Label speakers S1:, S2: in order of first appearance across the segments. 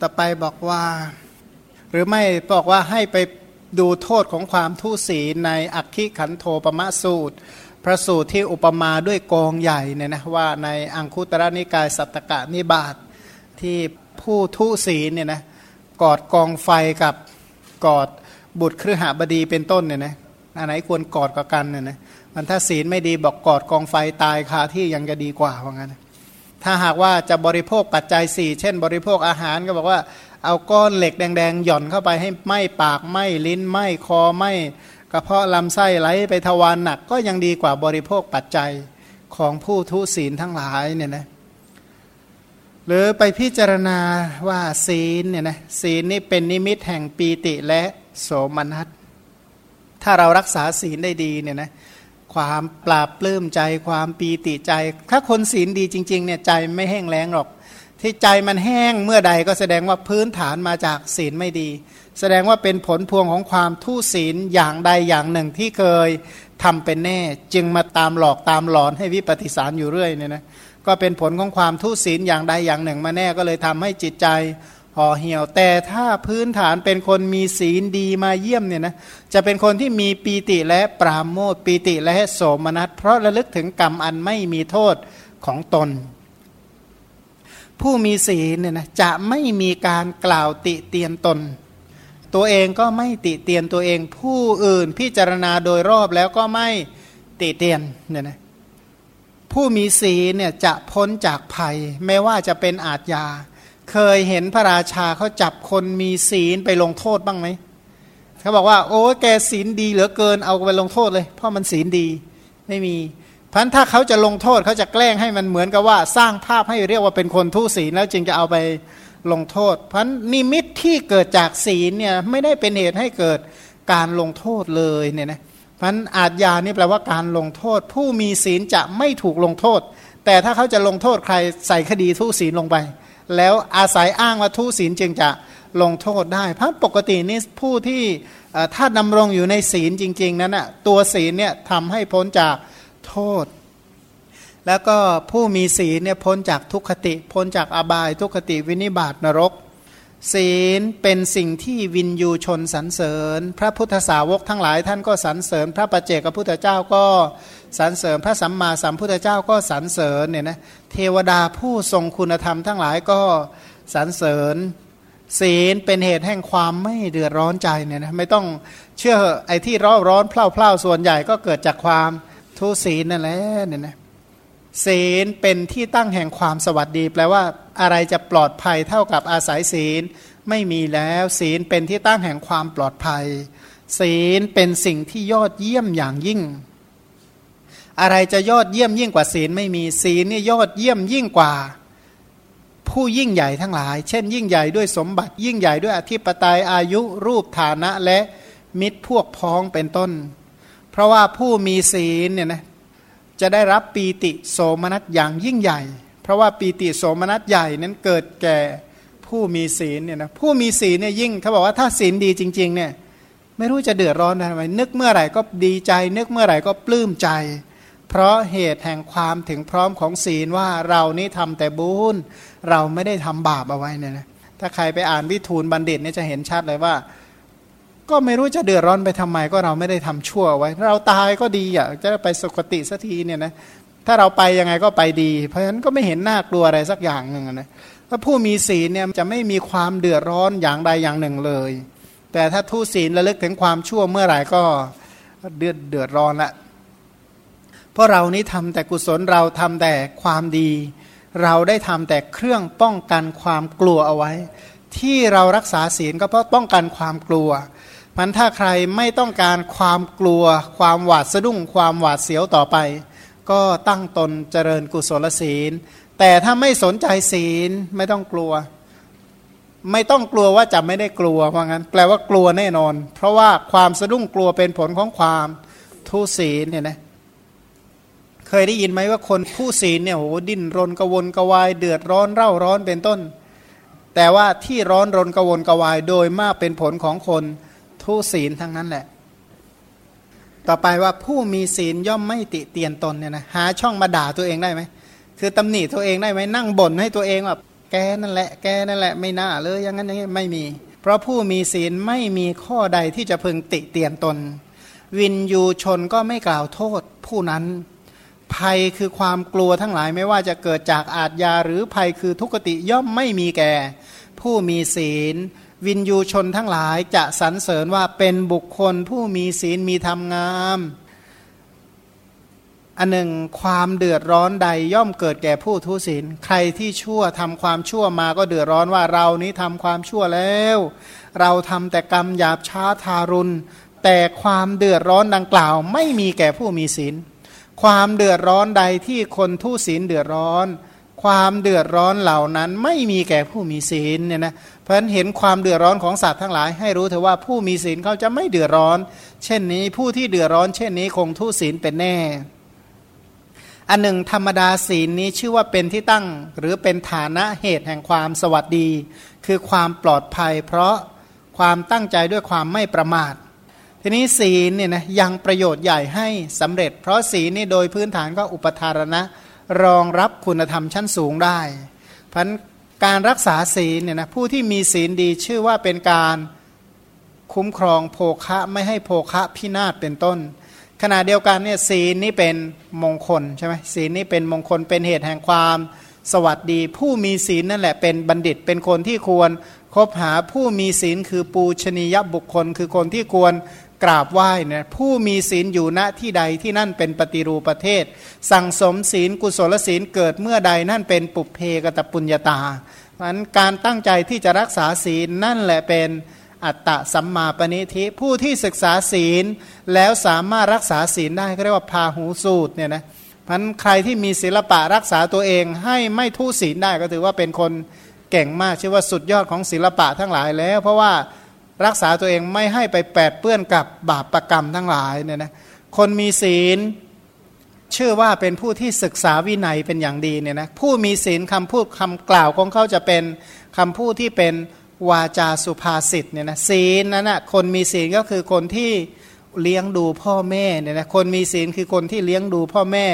S1: ต่อไปบอกว่า หรือไม่บอกว่าให้ไปดูโทษของความทุศีในอักขิขันโทปมะสูตร พระสูตรที่อุปมาด้วยกองใหญ่เนี่ยนะว่าในอังคุตระนิกายสัตตกะนิบาตทที่ผู้ทุศีเนี่ยนะกอดกองไฟกับกอดบุตรครหบดีเป็นต้นเนี่ยนะอันไหนควรกอดกับกันเนี่ยนะมันถ้าศีลไม่ดีบอกกอดกองไฟตายคาที่ยังจะดีกว่าว่างั้น ถ้าหากว่าจะบริโภคปัจจัยสี่เช่น บริโภคอาหารก็บอกว่า เอาก้อนเหล็กแดง ๆ หย่อนเข้าไปให้ไหม้ปากไหม้ลิ้นไหม้คอไหม้กระเพาะลำไส้ไหลไปทวารหนักก็ยังดีกว่าบริโภคปัจจัยของผู้ทุศีลทั้งหลายเนี่ยนะหรือไปพิจารณาว่าศีลเนี่ยนะศีลนี่เป็นนิมิตแห่งปีติและโสมนัสถ้าเรารักษาศีลได้ดีเนี่ยนะ ความปราบปลื้มใจ ความปีติใจ ถ้าคนศีลดีจริงๆเนี่ยใจไม่แห้งแล้งหรอก ที่ใจมันแห้งเมื่อใดก็แสดงว่าพื้นฐานมาจากศีลไม่ดี แสดงว่าเป็นผลพวงของความทุศีลอย่างใดอย่างหนึ่งที่เคยทำเป็นแน่ จึงมาตามหลอกตามหลอนให้วิปฏิสารอยู่เรื่อยเนี่ยนะก็เป็นผลของความทุศีลอย่างใดอย่างหนึ่งมาแน่ก็เลยทำให้จิตใจ ห่อเหี่ยว แต่ถ้าพื้นฐานเป็นคนมีศีลดีมาเยี่ยมเนี่ยนะจะเป็นคนที่มีปีติและปราโมทปีติและโสมนัสเพราะระลึกถึงกรรมอันไม่มีโทษของตน ผู้มีศีลเนี่ยนะจะไม่มีการกล่าวติเตียนตน ตัวเองก็ไม่ติเตียนตัวเองผู้อื่นพิจารณาโดยรอบแล้วก็ไม่ติเตียนเนี่ยนะผู้มีศีลเนี่ยจะพ้นจากภัย ไม่ว่าจะเป็นอาทยา เคยเห็นพระราชาเขาจับคนมีศีลไปลงโทษบ้างไหมเขาบอกว่า โอ้แกศีลดีเหลือเกินเอาไปลงโทษเลย เพราะมันศีลดีไม่มีพันถ้าเขาจะลงโทษเขาจะแกล้งให้มันเหมือนกับว่า สร้างภาพให้เรียกว่าเป็นคนทุศีลแล้วจึงจะเอาไปลงโทษพันนิมิตที่เกิดจากศีลเนี่ยไม่ได้เป็นเหตุให้เกิดการลงโทษเลยเนี่ยนะพันอาจยานี่แปลว่าการลงโทษ ผู้มีศีลจะไม่ถูกลงโทษ แต่ถ้าเขาจะลงโทษใครใส่คดีทุศีลลงไป แล้วอาศัยอ้างว่าทุศีลจึงจะลงโทษได้ เพราะปกตินี่ผู้ที่ถ้าดำรงอยู่ในศีลจริง ๆ นั้นอะตัวศีลเนี่ยทำให้พ้นจากโทษ แล้วก็ผู้มีศีลเนี่ยพ้นจากทุกขติ พ้นจากอบายทุกขติวินิบาตนรก ศีลเป็นสิ่งที่วินยูชนสรรเสริญ พระพุทธสาวกทั้งหลายท่านก็สรรเสริญ พระประเจกพระพุทธเจ้าก็ สรรเสริญพระสัมมาสัมพุทธเจ้าก็สรรเสริญเนี่ยนะเทวดาผู้ทรงคุณธรรมทั้งหลายก็สรรเสริญศีลเป็นเหตุแห่งความไม่เดือดร้อนใจเนี่ยนะไม่ต้องเชื่อไอ้ที่ร้อนร้อนเพล่าๆส่วนใหญ่ก็เกิดจากความทุศีลนั่นแหละเนี่ยนะศีลเป็นที่ตั้งแห่งความสวัสดี แปลว่าอะไรจะปลอดภัยเท่ากับอาศัยศีลไม่มีแล้ว ศีลเป็นที่ตั้งแห่งความปลอดภัย ศีลเป็นสิ่งที่ยอดเยี่ยมอย่างยิ่ง อะไรจะยอดเยี่ยมยิ่งกว่าศีลไม่มีศีลนี่ยอดเยี่ยมยิ่งกว่า ผู้ยิ่งใหญ่ทั้งหลาย เช่น ยิ่งใหญ่ด้วยสมบัติ ยิ่งใหญ่ด้วยอธิปไตยอายุรูปฐานะและมิตรพวกพ้องเป็นต้น เพราะว่าผู้มีศีลเนี่ยนะจะได้รับปีติโสมนัสอย่างยิ่งใหญ่ เพราะว่าปีติโสมนัสใหญ่นั้นเกิดแก่ผู้มีศีลเนี่ยนะผู้มีศีลเนี่ยยิ่งเขาบอกว่าถ้าศีลดีจริง ๆ เนี่ยไม่รู้จะเดือดร้อนทำไมนึกเมื่อไหร่ก็ดีใจ นึกเมื่อไหร่ก็ปลื้มใจ เพราะเหตุแห่งความถึงพร้อมของศีลว่าเรานี่ทำแต่บุญเราไม่ได้ทำบาปเอาไว้เนี่ยนะถ้าใครไปอ่านวิทูลบัณฑิตเนี่ยจะเห็นชัดเลยว่า ก็ไม่รู้จะเดือดร้อนไปทำไม ก็เราไม่ได้ทำชั่วไว้ เราตายก็ดีอะจะไปสุคติสักทีเนี่ยนะถ้าเราไปยังไงก็ไปดี เพราะฉะนั้นก็ไม่เห็นน่ากลัวอะไรสักอย่างหนึ่งนะถ้าผู้มีศีลเนี่ยจะไม่มีความเดือดร้อนอย่างใดอย่างหนึ่งเลย แต่ถ้าทุศีลระลึกถึงความชั่วเมื่อไหร่ก็เดือดเดือดร้อนละ ราะเรานี้ทำแต่กุศลเราทำแต่ความดี เราได้ทำแต่เครื่องป้องกันความกลัวเอาไว้ ที่เรารักษาศีลก็เพราะป้องกันความกลัวมันถ้าใครไม่ต้องการความกลัว ความหวาดสะดุ้ง ความหวาดเสียวต่อไป ก็ตั้งตนเจริญกุศลศีล แต่ถ้าไม่สนใจศีลไม่ต้องกลัว ไม่ต้องกลัวว่าจะไม่ได้กลัวเพราะงั้น แปลว่ากลัวแน่นอน เพราะว่าความสะดุ้งกลัวเป็นผลของความทุศีลเนี่ยนะ เคยได้ยินไหมว่าคนผู้ศีลเนี่ยโหดิ้นรนกวนกวายเดือดร้อนเร่าร้อนเป็นต้น แต่ว่าที่ร้อนรนกวนกวายโดยมากเป็นผลของคนทุศีลทั้งนั้นแหละ ต่อไปว่าผู้มีศีลย่อมไม่ติเตียนตนเนี่ยนะหาช่องมาด่าตัวเองได้ไหมคือตำหนิตัวเองได้ไหมนั่งบ่นให้ตัวเองแบบแกนั่นแหละ แกนั่นแหละไม่น่าเลยอย่างนั้นอย่างนี้ไม่มี เพราะผู้มีศีลไม่มีข้อใดที่จะพึงติเตียนตน วินยูชนก็ไม่กล่าวโทษผู้นั้น ภัยคือความกลัวทั้งหลายไม่ว่าจะเกิดจากอาทยาหรือภัยคือทุกติย่อมไม่มีแก่ ผู้มีศีล วินยูชนทั้งหลายจะสรรเสริญว่าเป็นบุคคลผู้มีศีลมีธรรมงามอันหนึ่งความเดือดร้อนใดย่อมเกิดแก่ผู้ทุศีล ใครที่ชั่วทำความชั่วมาก็เดือดร้อนว่าเรานี้ทำความชั่วแล้ว เราทำแต่กรรมหยาบช้าทารุณ แต่ความเดือดร้อนดังกล่าวไม่มีแก่ผู้มีศีล ความเดือดร้อนใดที่คนทุศีลเดือดร้อน ความเดือดร้อนเหล่านั้นไม่มีแก่ผู้มีศีลเนี่ยนะเพราะฉะนั้นเห็นความเดือดร้อนของสัตว์ทั้งหลาย ให้รู้เถอะว่าผู้มีศีลเขาจะไม่เดือดร้อน เช่นนี้ผู้ที่เดือดร้อน เช่นนี้คงทุศีลเป็นแน่ อันหนึ่งธรรมดาศีลนี้ชื่อว่าเป็นที่ตั้ง หรือเป็นฐานะเหตุแห่งความสวัสดี คือความปลอดภัย เพราะความตั้งใจด้วยความไม่ประมาท ทีนี้ศีลเนี่ยนะยังประโยชน์ใหญ่ให้สำเร็จ เพราะศีลนี่โดยพื้นฐานก็อุปทารณะรองรับคุณธรรมชั้นสูงได้พันการรักษาศีลเนี่ยนะผู้ที่มีศีลดีชื่อว่าเป็นการคุ้มครองโภคะไม่ให้โภคะพินาศเป็นต้น ขณะเดียวกันเนี่ยศีลนี่เป็นมงคลใช่ไหมศีลนี่เป็นมงคลเป็นเหตุแห่งความสวัสดี ผู้มีศีลนั่นแหละเป็นบัณฑิตเป็นคนที่ควรคบหาผู้มีศีลคือปูชนียบุคคล คือคนที่ควร กราบไหว้เนี่ยผู้มีศีลอยู่ณที่ใดที่นั่นเป็นปฏิรูปประเทศ สั่งสมศีลกุศลศีลเกิดเมื่อใดนั่นเป็นปุเพกตปุญญาตาเพราะนั้นการตั้งใจที่จะรักษาศีลนั่นแหละเป็นอัตตะสัมมาปณิธิผู้ที่ศึกษาศีล แล้วสามารถรักษาศีลได้ก็เรียกว่าพาหูสูตรเนี่ยนะพันใครที่มีศิลปะรักษาตัวเองให้ไม่ทุศีลได้ก็ถือว่าเป็นคนเก่งมากชื่อว่าสุดยอดของศิลปะทั้งหลายแล้ว เพราะว่า รักษาตัวเองไม่ให้ไปแปดเปื้อนกับบาปประกรรมทั้งหลายเนี่ยนะคนมีศีลเชื่อว่าเป็นผู้ที่ศึกษาวินัยเป็นอย่างดีเนี่ยนะผู้มีศีลคำพูดคำกล่าวของเขาจะเป็นคำพูดที่เป็นวาจาสุภาษิตเนี่ยนะศีลนั้นนะคนมีศีลก็คือคนที่เลี้ยงดูพ่อแม่เนี่ยนะคนมีศีลคือคนที่เลี้ยงดูพ่อแม่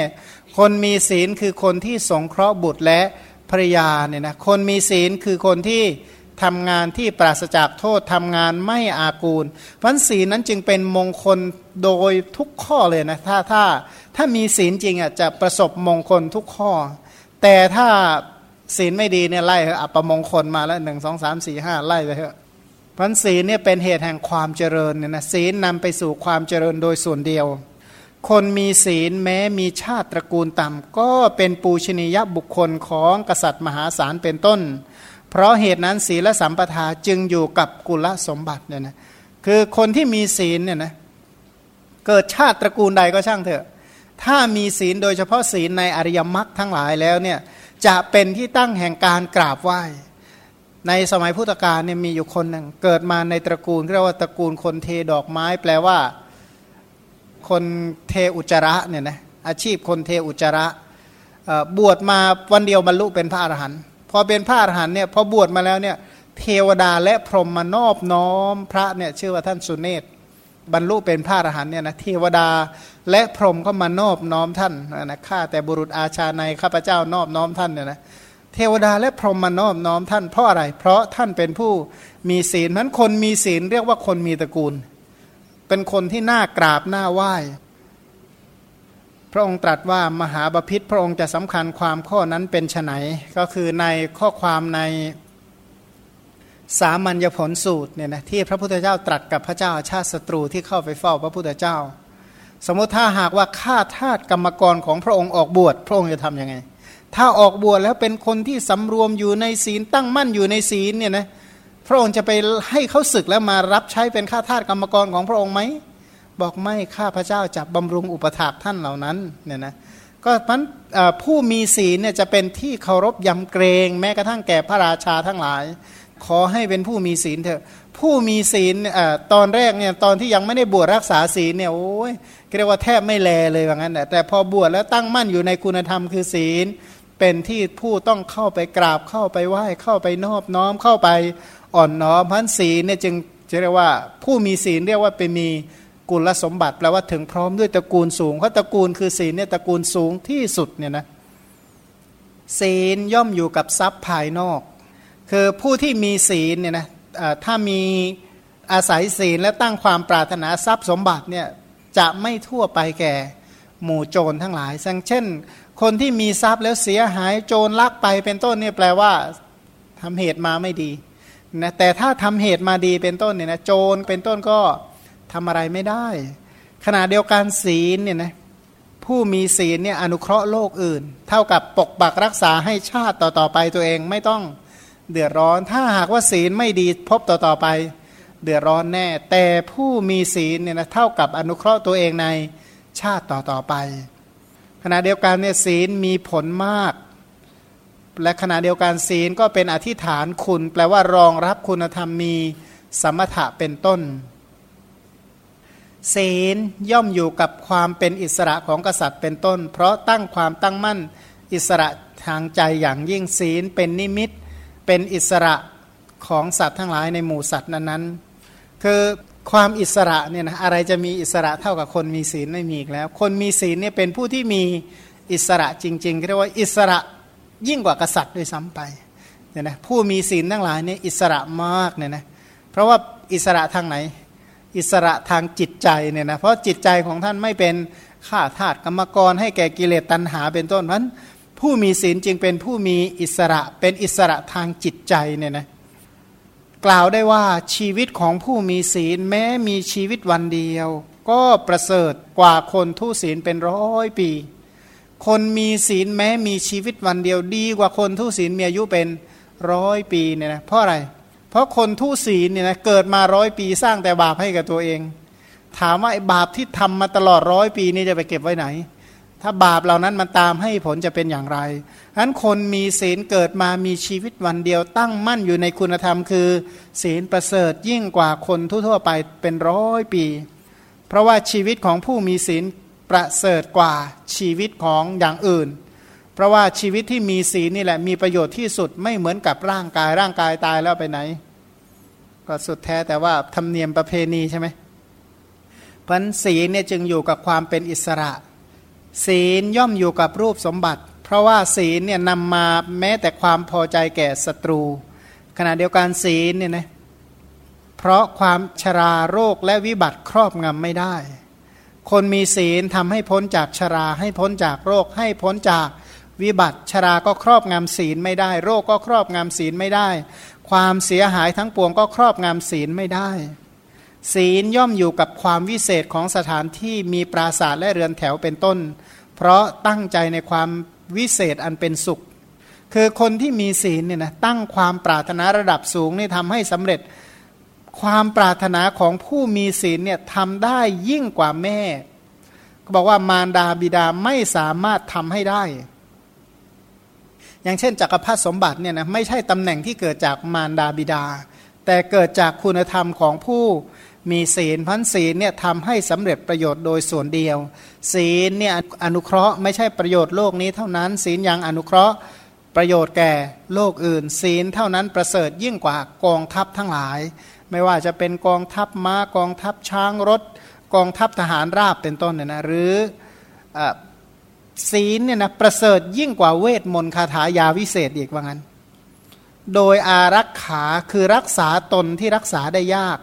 S1: คนมีศีลคือคนที่สงเคราะห์บุตรและภรยาเนี่ยนะคนมีศีลคือคนที่ ทำงานที่ปราศจากโทษทำงานไม่อากูลพันศีลนั้นจึงเป็นมงคลโดยทุกข้อเลยนะถ้าถ้าถ้ามีศีลจริงอะจะประสบมงคลทุกข้อ แต่ถ้าศีลไม่ดีเนี่ยไล่อัปมงคลมาแล้วหนึ่งสองสามสี่ห้าไล่ไปเถอะพันศีลเนี่ยเป็นเหตุแห่งความเจริญเนี่ยนะศีลนำไปสู่ความเจริญโดยส่วนเดียว คนมีศีลแม้มีชาติตระกูลต่ำก็เป็นปูชนียบุคคลของกษัตริย์มหาศาลเป็นต้น เพราะเหตุนั้นศีลสัมปทาจึงอยู่กับกุลสมบัติเนี่ยนะคือคนที่มีศีลเนี่ยนะเกิดชาติตระกูลใดก็ช่างเถอะ ถ้ามีศีลโดยเฉพาะศีลในอริยมรรคทั้งหลายแล้วเนี่ยจะเป็นที่ตั้งแห่งการกราบไหว้ ในสมัยพุทธกาลเนี่ยมีอยู่คนหนึ่งเกิดมาในตระกูลเรียกว่าตระกูลคนเทดอกไม้ แปลว่า คนเทอุจระเนี่ยนะอาชีพคนเทอุจระบวชมาวันเดียวบรรลุเป็นพระอรหันต์ อเป็นพระอรหันเนี่ยพอบวชมาแล้วเนี่ยเทวดาและพรหมมานอบน้อม พระเนี่ยชื่อว่าท่านสุเนศบรรลุเป็นพระอรหันเนี่ยนะเทวดาและพรหมก็มานอบน้อมท่านนะข้าแต่บุรุษอาชาในข้าพเจ้านอบน้อมท่านเนี่ยนะเทวดาและพรหมมานอบน้อมท่านเพราะอะไร เพราะท่านเป็นผู้มีศีลนั้นคนมีศีลเรียกว่าคนมีตระกูล เป็นคนที่น่ากราบน่าไหว้ ระองค์ตรัสว่ามหาบพิษพระองค์จะสำคัญความข้อนั้นเป็นไนก็คือในข้อความในสามัญญผลสูตรเนี่ยนะที่พระพุทธเจ้าตรัสกับพระเจ้าชาติศัตรูที่เข้าไปเฝ้าพระพุทธเจ้า สมมติถ้าหากว่าข้าทาสกรรมกรของพระองค์ออกบวชพระองค์จะทำยังไง ถ้าออกบวชแล้วเป็นคนที่สำรวมอยู่ในศีลตั้งมั่นอยู่ในศีลเนี่ยนะพระองค์จะไปให้เขาศึกแล้วมารับใช้เป็นข้าทาสกรรมกรของพระองค์ไหม บอกไม่ข้าพระเจ้าจะบำรุงอุปถากท่านเหล่านั้นเนี่ยนะก็มันผู้มีศีลเนี่ยจะเป็นที่เคารพยำเกรงแม้กระทั่งแก่พระราชาทั้งหลาย ขอให้เป็นผู้มีศีลเถอะผู้มีศีลตอนแรกเนี่ยตอนที่ยังไม่ได้บวชรักษาศีลเนี่ยโอ้ยเรียกว่าแทบไม่แลเลยว่างั้นแต่พอบวชแล้วตั้งมั่นอยู่ในคุณธรรมคือศีล เป็นที่ผู้ต้องเข้าไปกราบเข้าไปไหว้เข้าไปนอบน้อมเข้าไปอ่อนน้อมพันศีลเนี่ยจึงจะเรียกว่าผู้มีศีลเรียกว่าเป็นมี กุลสมบัติแปลว่าถึงพร้อมด้วยตระกูลสูงเพราะตระกูลคือศีลเนี่ยตระกูลสูงที่สุดเนี่ยนะศีลย่อมอยู่กับทรัพย์ภายนอก คือผู้ที่มีศีลเนี่ยนะถ้ามีอาศัยศีลและตั้งความปรารถนาทรัพย์สมบัติเนี่ยจะไม่ทั่วไปแก่หมู่โจรทั้งหลายเช่น คนที่มีทรัพย์แล้วเสียหายโจรลักไปเป็นต้นเนี่ยแปลว่าทำเหตุมาไม่ดีนะแต่ถ้าทำเหตุมาดีเป็นต้นเนี่ยนะโจรเป็นต้นก็ ทำอะไรไม่ได้ ขณะเดียวกันศีลเนี่ยนะผู้มีศีลเนี่ยอนุเคราะห์โลกอื่น เท่ากับปกปักรักษาให้ชาติต่อๆไปตัวเองไม่ต้องเดือดร้อน ถ้าหากว่าศีลไม่ดีพบต่อๆไป เดือดร้อนแน่ แต่ผู้มีศีลเนี่ยนะเท่ากับอนุเคราะห์ตัวเองในชาติต่อๆไป ขณะเดียวกันเนี่ยศีลมีผลมาก และขณะเดียวกันศีลก็เป็นอธิษฐานคุณ แปลว่ารองรับคุณธรรมมีสมถะเป็นต้น ศีลย่อมอยู่กับความเป็นอิสระของกษัตริย์เป็นต้น เพราะตั้งความตั้งมั่นอิสระทางใจอย่างยิ่งศีลเป็นนิมิต เป็นอิสระของสัตว์ทั้งหลายในหมู่สัตว์นั้นๆ คือความอิสระเนี่ยนะอะไรจะมีอิสระเท่ากับคนมีศีลไม่มีอีกแล้ว คนมีศีลเนี่ยเป็นผู้ที่มีอิสระจริงๆเรียกว่าอิสระยิ่งกว่ากษัตริย์ด้วยซ้ำไปเนี่ยนะผู้มีศีลทั้งหลายเนี่ยอิสระมากเนี่ยนะเพราะว่าอิสระทางไหน อิสระทางจิตใจเนี่ยนะเพราะจิตใจของท่านไม่เป็นข้าทาสกรรมกรให้แก่กิเลสตัณหาเป็นต้นเพราะผู้มีศีลจึงเป็นผู้มีอิสระเป็นอิสระทางจิตใจเนี่ยนะกล่าวได้ว่าชีวิตของผู้มีศีลแม้มีชีวิตวันเดียว ก็ประเสริฐกว่าคนทุศีลเป็นร้อยปี คนมีศีลแม้มีชีวิตวันเดียวดีกว่าคนทุศีลมีอายุเป็นร้อยปีเนี่ยนะเพราะอะไรเพราะคนทุศีลเนี่ยนะเกิดมาร้อยปีสร้างแต่บาปให้กับตัวเอง ถามว่าไอ้บาปที่ทำมาตลอดร้อยปีนี่จะไปเก็บไว้ไหน ถ้าบาปเหล่านั้นมันตามให้ผลจะเป็นอย่างไรฉะนั้นคนมีศีลเกิดมามีชีวิตวันเดียวตั้งมั่นอยู่ในคุณธรรม คือศีลประเสริฐยิ่งกว่าคนทั่วๆไปเป็นร้อยปี เพราะว่าชีวิตของผู้มีศีลประเสริฐกว่าชีวิตของอย่างอื่น เพราะว่าชีวิตที่มีศีลนี่แหละมีประโยชน์ที่สุดไม่เหมือนกับร่างกายร่างกายตายแล้วไปไหน ก็สุดแท้แต่ว่าธรรมเนียมประเพณีใช่ไหมพันศีลเนี่ยจึงอยู่กับความเป็นอิสระ ศีลย่อมอยู่กับรูปสมบัติ เพราะว่าศีลเนี่ยนำมาแม้แต่ความพอใจแก่ศัตรู ขณะเดียวกันศีลเนี่ยนะเพราะความชราโรคและวิบัติครอบงำไม่ได้ คนมีศีลทำให้พ้นจากชราให้พ้นจากโรคให้พ้นจาก วิบัติชราก็ครอบงำศีลไม่ได้ โรคก็ครอบงำศีลไม่ได้ ความเสียหายทั้งปวงก็ครอบงำศีลไม่ได้ ศีลย่อมอยู่กับความวิเศษของสถานที่มีปราสาทและเรือนแถวเป็นต้น เพราะตั้งใจในความวิเศษอันเป็นสุข คือคนที่มีศีลเนี่ยนะตั้งความปรารถนาระดับสูงนี่ทำให้สำเร็จความปรารถนาของผู้มีศีลเนี่ยทำได้ยิ่งกว่าแม่ ก็บอกว่ามารดาบิดาไม่สามารถทำให้ได้ อย่างเช่นจักรพรรดิสมบัติเนี่ยนะไม่ใช่ตำแหน่งที่เกิดจากมารดาบิดา แต่เกิดจากคุณธรรมของผู้มีศีลพันศีลเนี่ยทำให้สำเร็จประโยชน์โดยส่วนเดียว ศีลเนี่ยอนุเคราะห์ไม่ใช่ประโยชน์โลกนี้เท่านั้น ศีลยังอนุเคราะห์ประโยชน์แก่โลกอื่น ศีลเท่านั้นประเสริฐยิ่งกว่ากองทัพทั้งหลาย ไม่ว่าจะเป็นกองทัพม้ากองทัพช้างรถ กองทัพทหารราบเป็นต้นเนี่ยนะหรือ ศีลเนี่ยนะประเสริฐยิ่งกว่าเวทมนต์คาถายาวิเศษอีกว่างั้น โดยอารักขาคือรักษาตนที่รักษาได้ยาก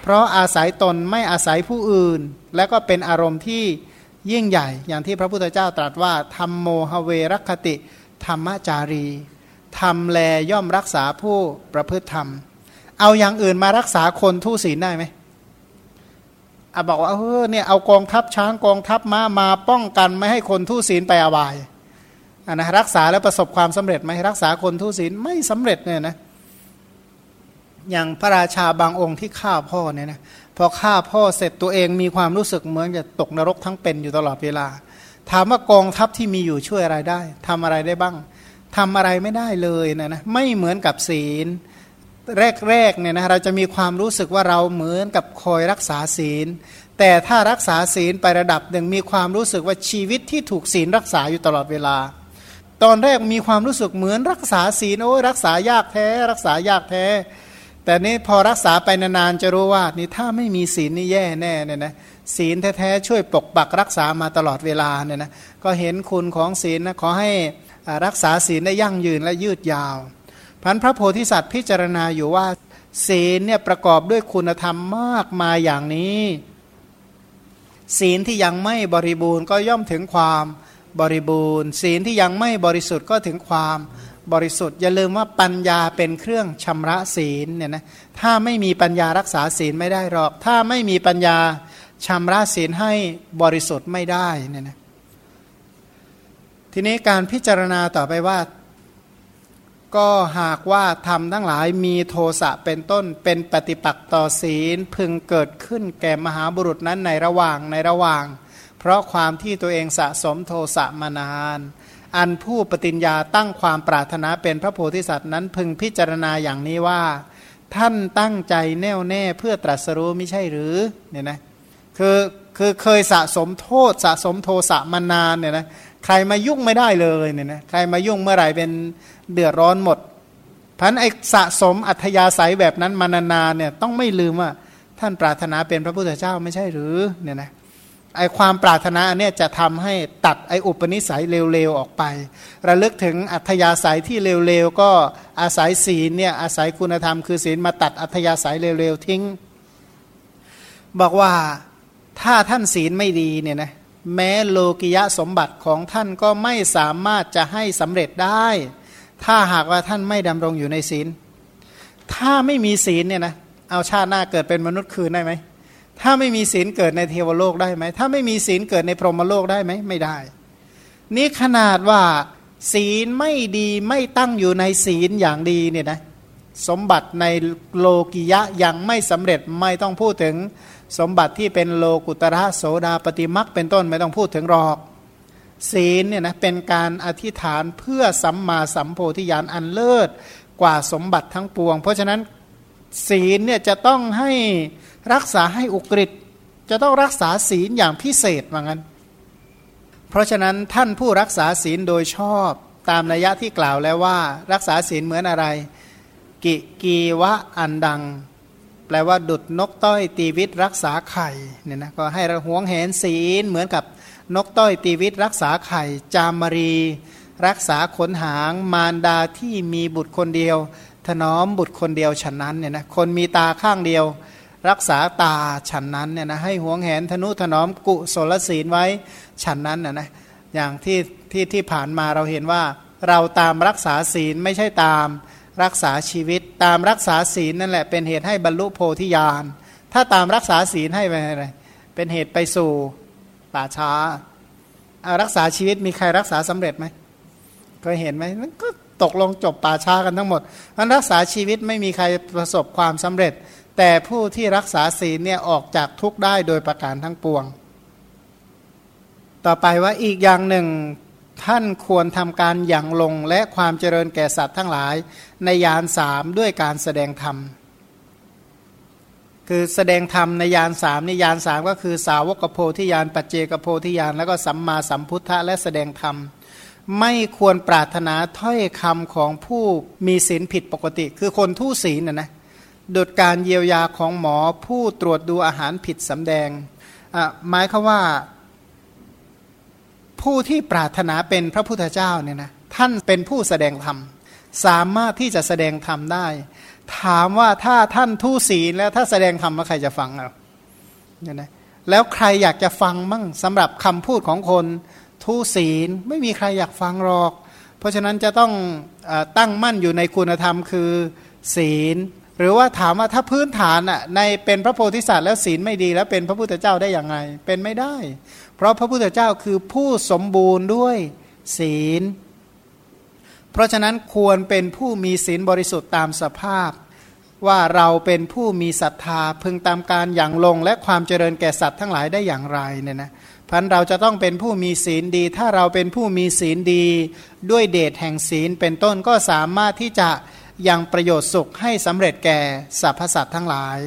S1: เพราะอาศัยตนไม่อาศัยผู้อื่น และก็เป็นอารมณ์ที่ยิ่งใหญ่ อย่างที่พระพุทธเจ้าตรัสว่าธรรมโมหเวรคติ ธรรมจารีทำแลย่อมรักษาผู้ประพฤติธรรม เอาอย่างอื่นมารักษาคนทุศีลได้ไหม อาบอกว่าเออเนี่ยเอากองทัพช้างกองทัพม้ามาป้องกันไม่ให้คนทุศีลไปอบายอันนะรักษาแล้วประสบความสำเร็จไหมรักษาคนทุศีลไม่สำเร็จเนี่ยนะอย่างพระราชาบางองค์ที่ฆ่าพ่อเนี่ยนะพอฆ่าพ่อเสร็จตัวเองมีความรู้สึกเหมือนจะตกนรกทั้งเป็นอยู่ตลอดเวลา ถามว่ากองทัพที่มีอยู่ช่วยอะไรได้ทำอะไรได้บ้างทำอะไรไม่ได้เลยนะนะไม่เหมือนกับศีล แรกๆเนี่ยนะเราจะมีความรู้สึกว่าเราเหมือนกับคอยรักษาศีล แต่ถ้ารักษาศีลไประดับหนึ่งมีความรู้สึกว่าชีวิตที่ถูกศีลรักษาอยู่ตลอดเวลา ตอนแรกมีความรู้สึกเหมือนรักษาศีลโอ้ยรักษายากแท้ รักษายากแท้ แต่นี่พอรักษาไปนานๆจะรู้ว่านี่ถ้าไม่มีศีลนี่แย่แน่เนี่ยนะศีลแท้ๆช่วยปกปักรักษามาตลอดเวลาเนี่ยนะก็เห็นคุณของศีลนะขอให้รักษาศีลได้ยั่งยืนและยืดยาว พันพระโพธิสัตว์พิจารณาอยู่ว่าศีลเนี่ยประกอบด้วยคุณธรรมมากมายอย่างนี้ ศีลที่ยังไม่บริบูรณ์ก็ย่อมถึงความบริบูรณ์ ศีลที่ยังไม่บริสุทธิ์ก็ถึงความบริสุทธิ์ อย่าลืมว่าปัญญาเป็นเครื่องชำระศีลเนี่ยนะถ้าไม่มีปัญญารักษาศีลไม่ได้หรอก ถ้าไม่มีปัญญาชำระศีลให้บริสุทธิ์ไม่ได้เนี่ยนะทีนี้การพิจารณาต่อไปว่า ก็หากว่าทำทั้งหลายมีโทสะเป็นต้นเป็นปฏิปักษ์ต่อศีลพึงเกิดขึ้นแก่มหาบุรุษนั้นในระหว่างในระหว่าง เพราะความที่ตัวเองสะสมโทสะมานาน อันผู้ปฏิญญาตั้งความปรารถนาเป็นพระโพธิสัตว์นั้นพึงพิจารณาอย่างนี้ว่า ท่านตั้งใจแน่วแน่เพื่อตรัสรู้ไม่ใช่หรือเนี่ยนะคือคือเคยสะสมโทษสะสมโทสะมานานเนี่ยนะ ใครมายุ่งไม่ได้เลยเนี่ยนะใครมายุ่งเมื่อไหร่เป็นเดือดร้อนหมดพันไอสะสมอัธยาศัยแบบนั้นมานานๆเนี่ยต้องไม่ลืมว่าท่านปรารถนาเป็นพระพุทธเจ้าไม่ใช่หรือเนี่ยนะไอความปรารถนาเนี่ยจะทำให้ตัดไออุปนิสัยเร็วๆออกไป ระลึกถึงอัธยาศัยที่เร็วๆก็อาศัยศีลเนี่ยอาศัยคุณธรรมคือศีลมาตัดอัธยาศัยเร็วๆทิ้ง บอกว่าถ้าท่านศีลไม่ดีเนี่ยนะ แม้โลกิยะสมบัติของท่านก็ไม่สามารถจะให้สำเร็จได้ ถ้าหากว่าท่านไม่ดำรงอยู่ในศีล ถ้าไม่มีศีลเนี่ยนะเอาชาติหน้าเกิดเป็นมนุษย์คืนได้ไหมถ้าไม่มีศีลเกิดในเทวโลกได้ไหมถ้าไม่มีศีลเกิดในพรหมโลกได้ไหมไม่ได้ นี่ขนาดว่าศีลไม่ดีไม่ตั้งอยู่ในศีลอย่างดีเนี่ยนะสมบัติในโลกิยะยังไม่สำเร็จไม่ต้องพูดถึง สมบัติที่เป็นโลกุตระโสดาปฏิมักเป็นต้นไม่ต้องพูดถึงหรอก ศีลเนี่ยนะเป็นการอธิษฐานเพื่อสัมมาสัมโพธิญาณอันเลิศกว่าสมบัติทั้งปวง เพราะฉะนั้นศีลเนี่ยจะต้องให้รักษาให้อุกฤษจะต้องรักษาศีลอย่างพิเศษว่างั้น เพราะฉะนั้นท่านผู้รักษาศีลโดยชอบตามนัยยะที่กล่าวแล้วว่า รักษาศีลเหมือนอะไร กิกีวะอันดัง แปลว่าดุดนกต้อยตีวิตรักษาไข่เนี่ยนะก็ให้ระหวงเห็นศีลเหมือนกับนกต้อยตีวิตรักษาไข่ จามรี รักษาขนหางมารดาที่มีบุตรคนเดียว ถนอมบุตรคนเดียวฉะนั้นเนี่ยนะคนมีตาข้างเดียว รักษาตาฉันนั้นเนี่ยนะให้หวงแหนธนุถนอมกุศลศีลไว้ฉันนั้นนะนะอย่างที่ที่ที่ผ่านมาเราเห็นว่า เราตามรักษาศีลไม่ใช่ตาม รักษาชีวิตตามรักษาศีลนั่นแหละเป็นเหตุให้บรรลุโพธิญาณ ถ้าตามรักษาศีลให้ไปอะไรเป็นเหตุไปสู่ป่าช้าอารักษาชีวิตมีใครรักษาสำเร็จไหมเคยเห็นไหมก็ตกลงจบป่าช้ากันทั้งหมดมันรักษาชีวิตไม่มีใครประสบความสำเร็จ แต่ผู้ที่รักษาศีลเนี่ยออกจากทุกข์ได้โดยประการทั้งปวง ต่อไปว่าอีกอย่างหนึ่ง ท่านควรทำการอย่างลงและความเจริญแก่สัตว์ทั้งหลาย ในยานสามด้วยการแสดงธรรม คือแสดงธรรมในยานสามในยานสามก็คือสาวกโพธิยานปัจเจกโพธิยานแล้วก็สัมมาสัมพุทธะและแสดงธรรม ไม่ควรปรารถนาถ้อยคำของผู้มีศีลผิดปกติ คือคนทุศีลนะนะดุดการเยียวยาของหมอผู้ตรวจดูอาหารผิดสำแดงอ่าหมายคือว่า ผู้ที่ปรารถนาเป็นพระพุทธเจ้าเนี่ยนะท่านเป็นผู้แสดงธรรม สามารถที่จะแสดงธรรมได้ ถามว่าถ้าท่านทุศีลแล้วถ้าแสดงธรรมแล้วใครจะฟังเราเนี่ยนะแล้วใครอยากจะฟังมั่งสำหรับคำพูดของคนทุศีลไม่มีใครอยากฟังหรอก เพราะฉะนั้นจะต้องอตั้งมั่นอยู่ในคุณธรรมคือศีล หรือว่าถามว่าถ้าพื้นฐานอะในเป็นพระโพธิสัตว์แล้วศีลไม่ดีแล้วเป็นพระพุทธเจ้าได้อย่างไงเป็นไม่ได้ เพราะพระพุทธเจ้าคือผู้สมบูรณ์ด้วยศีล เพราะฉะนั้นควรเป็นผู้มีศีลบริสุทธิ์ตามสภาพ ว่าเราเป็นผู้มีศรัทธาพึงตามการอย่างลง และความเจริญแก่สัตว์ทั้งหลายได้อย่างไรเนี่ยนะพันเราจะต้องเป็นผู้มีศีลดี ถ้าเราเป็นผู้มีศีลดี ด้วยเดชแห่งศีลเป็นต้นก็สามารถที่จะยังประโยชน์สุขให้สำเร็จแก่สรรพสัตว์ทั้งหลาย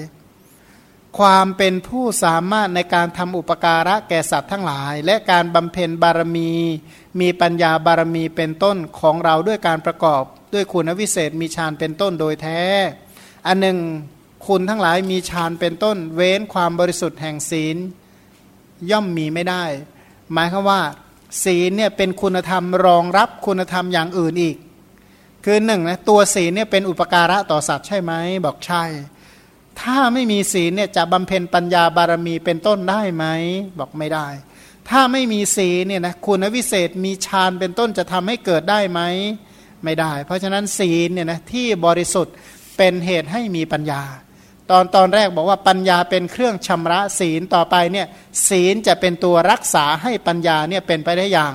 S1: ความเป็นผู้สามารถในการทำอุปการะแก่สัตว์ทั้งหลาย และการบำเพ็ญบารมี มีปัญญาบารมีเป็นต้นของเราด้วยการประกอบ ด้วยคุณวิเศษมีฌานเป็นต้นโดยแท้ อันหนึ่งคุณทั้งหลายมีฌานเป็นต้น เว้นความบริสุทธิ์แห่งศีล ย่อมมีไม่ได้ หมายคือว่า ศีลเนี่ยเป็นคุณธรรมรองรับคุณธรรมอย่างอื่นอีก คือหนึ่งนะตัวศีลเนี่ยเป็นอุปการะต่อสัตว์ใช่ไหมบอกใช่ ถ้าไม่มีศีลเนี่ยจะบำเพ็ญปัญญาบารมีเป็นต้นได้ไหมบอกไม่ได้ ถ้าไม่มีศีลเนี่ยนะคุณวิเศษมีฌานเป็นต้นจะทำให้เกิดได้ไหมไม่ได้ เพราะฉะนั้นศีลเนี่ยนะที่บริสุทธิ์เป็นเหตุให้มีปัญญา ตอนตอนแรกบอกว่าปัญญาเป็นเครื่องชำระศีลต่อไปเนี่ยศีลจะเป็นตัวรักษาให้ปัญญาเนี่ยเป็นไปได้อย่าง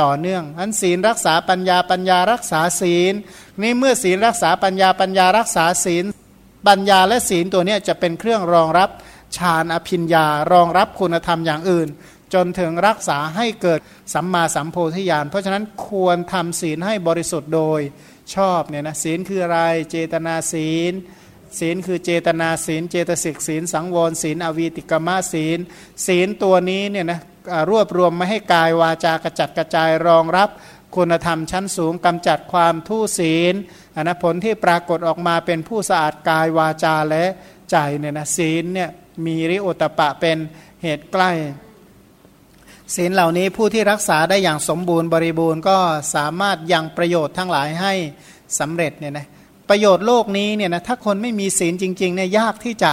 S1: ต่อเนื่องอันศีลรักษาปัญญาปัญญารักษาศีล นี่เมื่อศีลรักษาปัญญาปัญญารักษาศีล ปัญญาและศีลตัวนี้จะเป็นเครื่องรองรับฌานอภิญญารองรับคุณธรรมอย่างอื่น จนถึงรักษาให้เกิดสัมมาสัมโพธิญาณเพราะฉะนั้นควรทำศีลให้บริสุทธิ์โดยชอบเนี่ยนะศีลคืออะไรเจตนาศีล ศีลคือเจตนาศีล เจตสิกศีล สังวรศีล อวีติกมาศีล ศีลตัวนี้เนี่ยนะรวบรวมไม่ให้กายวาจากระจัดกระจายรองรับคุณธรรมชั้นสูงกำจัดความทุศีล อนะผลที่ปรากฏออกมาเป็นผู้สะอาดกายวาจาและใจเนี่ยนะศีลเนี่ยมีริโอตปะเป็นเหตุใกล้ ศีลเหล่านี้ผู้ที่รักษาได้อย่างสมบูรณ์บริบูรณ์ก็สามารถยังประโยชน์ทั้งหลายให้สำเร็จเนี่ยนะประโยชน์โลกนี้เนี่ยนะถ้าคนไม่มีศีลจริงๆเนี่ยยากที่จะ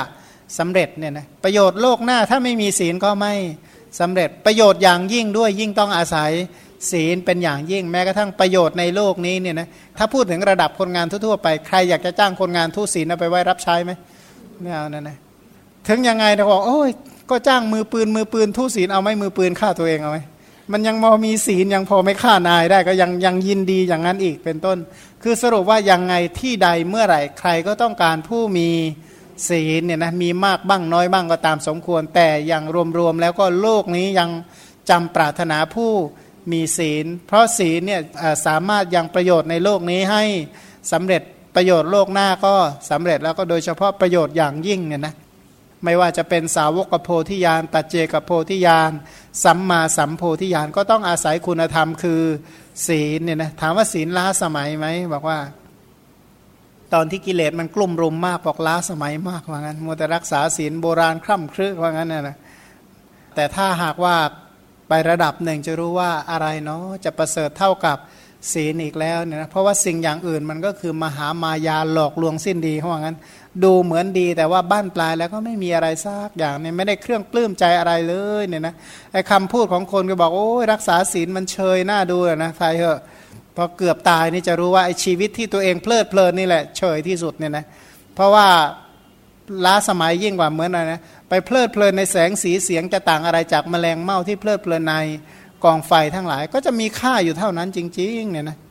S1: สำเร็จเนี่ยนะประโยชน์โลกหน้าถ้าไม่มีศีลก็ไม่สำเร็จประโยชน์อย่างยิ่งด้วยยิ่งต้องอาศัย ศีลเป็นอย่างยิ่งแม้กระทั่งประโยชน์ในโลกนี้เนี่ยนะถ้าพูดถึงระดับคนงานทั่วๆไปใครอยากจะจ้างคนงานทุศีลเอาไปไว้รับใช้ไหมไม่เอานั่นนะถึงยังไงเราบอกโอ้ยก็จ้างมือปืนมือปืนทุศีลเอาไหมมือปืนฆ่าตัวเองเอาไหมมันยังมอมีศีลยังพอไม่ฆ่านายได้ก็ยังยังยินดีอย่างนั้นอีกเป็นต้น คือสรุปว่ายังไงที่ใดเมื่อไหร่ใครก็ต้องการผู้มีศีลเนี่ยนะมีมากบ้างน้อยบ้างก็ตามสมควร แต่อย่างรวมๆแล้วก็โลกนี้ยังจำปรารถนาผู้ มีศีล เพราะศีลเนี่ยสามารถยังประโยชน์ในโลกนี้ให้สำเร็จประโยชน์โลกหน้าก็สำเร็จแล้วก็โดยเฉพาะประโยชน์อย่างยิ่งเนี่ยนะไม่ว่าจะเป็นสาวกโพธิญาณปัจเจกโพธิญาณสัมมาสัมโพธิญาณก็ต้องอาศัยคุณธรรมคือศีลเนี่ยนะถามว่าศีลล้าสมัยไหมบอกว่า ตอนที่กิเลสมันกลุ่มรุมมากบอกล้าสมัยมากว่างั้นมัวแต่รักษาศีลโบราณคร่ำครึกว่างั้นนะนะแต่ถ้าหากว่า ไประดับหนึ่งจะรู้ว่าอะไรเนาะจะประเสริฐเท่ากับศีลอีกแล้วเนี่ยนะเพราะว่าสิ่งอย่างอื่นมันก็คือมหามายาหลอกลวงสิ้นดีเขาว่างั้น ดูเหมือนดีแต่ว่าบ้านปลายแล้วก็ไม่มีอะไรซากอย่างเนี่ยไม่ได้เครื่องปลื้มใจอะไรเลยเนี่ยนะไอ้คำพูดของคนก็บอกโอ้ยรักษาศีลมันเชยหน้าดูนะใครเหอะพอเกือบตายนี่จะรู้ว่าไอ้ชีวิตที่ตัวเองเพลิดเพลินนี่แหละเฉยที่สุดเนี่ยนะเพราะว่าล้าสมัยยิ่งกว่าเหมือนอะไรนะ ไปเพลิดเพลินในแสงสีเสียงจะต่างอะไรจากแมลงเม่าที่เพลิดเพลินในกองไฟทั้งหลาย ก็จะมีค่าอยู่เท่านั้นจริงๆเนี่ยนะเ